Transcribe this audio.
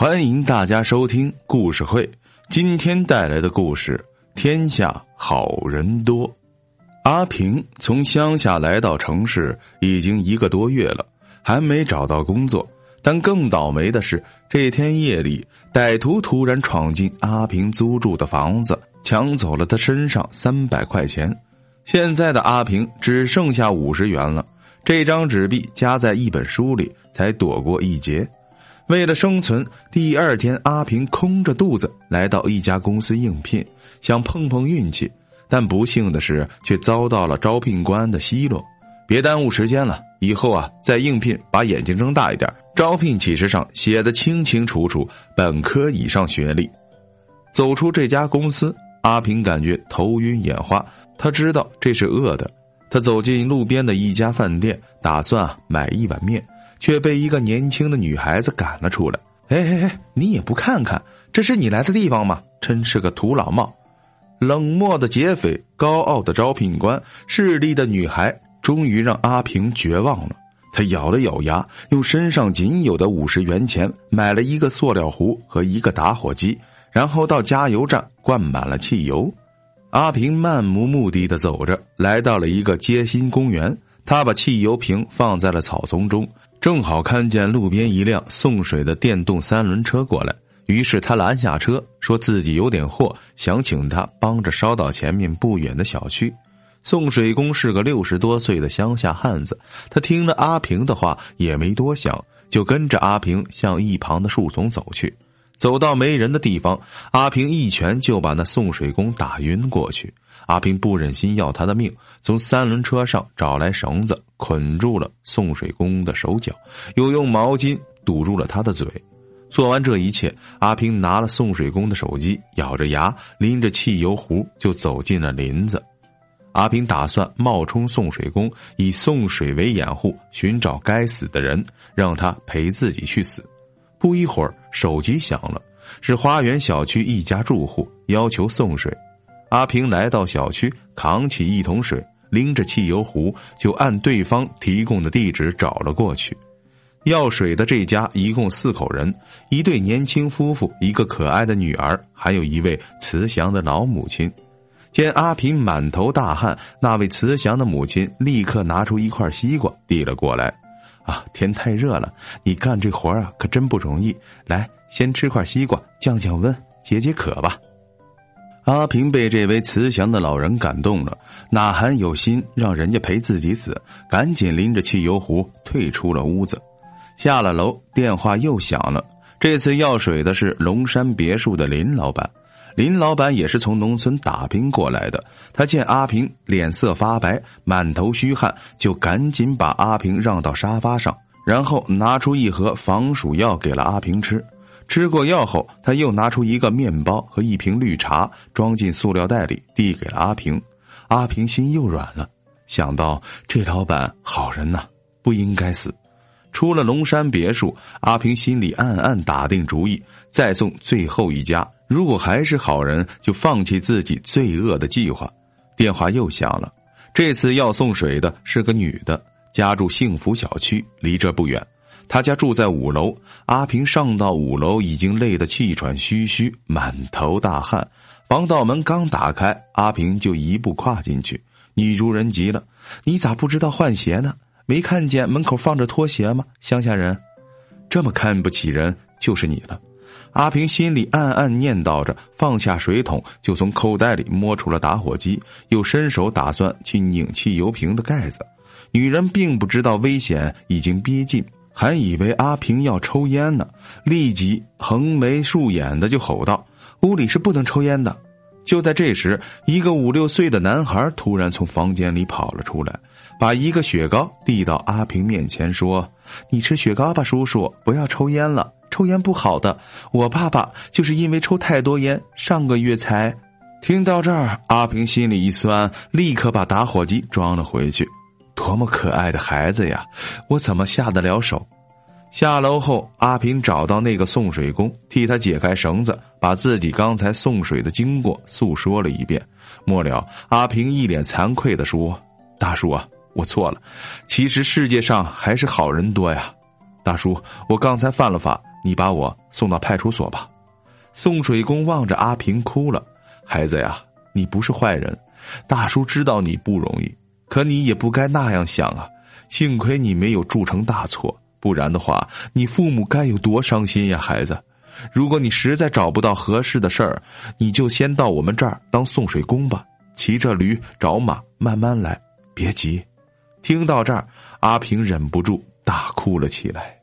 欢迎大家收听故事会。今天带来的故事：天下好人多。阿平从乡下来到城市已经一个多月了，还没找到工作。但更倒霉的是，这天夜里，歹徒突然闯进阿平租住的房子，抢走了他身上三百块钱。现在的阿平只剩下五十元了，这张纸币夹在一本书里，才躲过一劫。为了生存，第二天阿平空着肚子来到一家公司应聘，想碰碰运气，但不幸的是却遭到了招聘官的奚落。别耽误时间了，以后啊再应聘，把眼睛睁大一点。招聘启事上写的清清楚楚，本科以上学历。走出这家公司，阿平感觉头晕眼花，他知道这是饿的。他走进路边的一家饭店，打算啊买一碗面。却被一个年轻的女孩子赶了出来。哎哎哎，你也不看看，这是你来的地方吗？真是个土老帽！冷漠的劫匪，高傲的招聘官，势利的女孩，终于让阿平绝望了。他咬了咬牙，用身上仅有的五十元钱买了一个塑料壶和一个打火机，然后到加油站灌满了汽油。阿平漫无目的的走着，来到了一个街心公园。他把汽油瓶放在了草丛中。正好看见路边一辆送水的电动三轮车过来，于是他拦下车，说自己有点货，想请他帮着捎到前面不远的小区。送水工是个六十多岁的乡下汉子，他听了阿平的话也没多想，就跟着阿平向一旁的树丛走去。走到没人的地方，阿平一拳就把那送水工打晕过去。阿平不忍心要他的命，从三轮车上找来绳子捆住了送水工的手脚，又用毛巾堵住了他的嘴。做完这一切，阿平拿了送水工的手机，咬着牙拎着汽油壶就走进了林子。阿平打算冒充送水工，以送水为掩护，寻找该死的人，让他陪自己去死。不一会儿，手机响了，是花园小区一家住户要求送水。阿平来到小区，扛起一桶水，拎着汽油壶，就按对方提供的地址找了过去。要水的这家一共四口人，一对年轻夫妇，一个可爱的女儿，还有一位慈祥的老母亲。见阿平满头大汗，那位慈祥的母亲立刻拿出一块西瓜递了过来。啊，天太热了，你干这活啊可真不容易。来，先吃块西瓜降降温，解解渴吧。阿平被这位慈祥的老人感动了，哪还有心让人家陪自己死？赶紧拎着汽油壶退出了屋子。下了楼，电话又响了。这次要水的是龙山别墅的林老板。林老板也是从农村打拼过来的。他见阿平脸色发白，满头虚汗，就赶紧把阿平让到沙发上，然后拿出一盒防暑药给了阿平吃。吃过药后，他又拿出一个面包和一瓶绿茶，装进塑料袋里，递给了阿平。阿平心又软了，想到这老板好人呐，不应该死。出了龙山别墅，阿平心里暗暗打定主意，再送最后一家。如果还是好人，就放弃自己罪恶的计划。电话又响了，这次要送水的是个女的，家住幸福小区，离这不远。他家住在五楼，阿平上到五楼已经累得气喘吁吁，满头大汗。防盗门刚打开，阿平就一步跨进去。女主人急了：“你咋不知道换鞋呢？没看见门口放着拖鞋吗？乡下人，这么看不起人，就是你了。”阿平心里暗暗念叨着，放下水桶，就从口袋里摸出了打火机，又伸手打算去拧汽油瓶的盖子。女人并不知道危险已经逼近。还以为阿平要抽烟呢，立即横眉竖眼的就吼道：“屋里是不能抽烟的！”就在这时，一个五六岁的男孩突然从房间里跑了出来，把一个雪糕递到阿平面前，说：“你吃雪糕吧，叔叔，不要抽烟了，抽烟不好的。我爸爸就是因为抽太多烟，上个月才……”听到这儿，阿平心里一酸，立刻把打火机装了回去。多么可爱的孩子呀！我怎么下得了手？下楼后，阿平找到那个送水工，替他解开绳子，把自己刚才送水的经过诉说了一遍。末了，阿平一脸惭愧的说：“大叔啊，我错了。其实世界上还是好人多呀。大叔，我刚才犯了法，你把我送到派出所吧。送水工望着阿平哭了，孩子呀，你不是坏人，大叔知道你不容易，可你也不该那样想啊。幸亏你没有铸成大错，不然的话，你父母该有多伤心呀，孩子。如果你实在找不到合适的事儿，你就先到我们这儿当送水工吧，骑着驴找马，慢慢来，别急。听到这儿，阿平忍不住大哭了起来。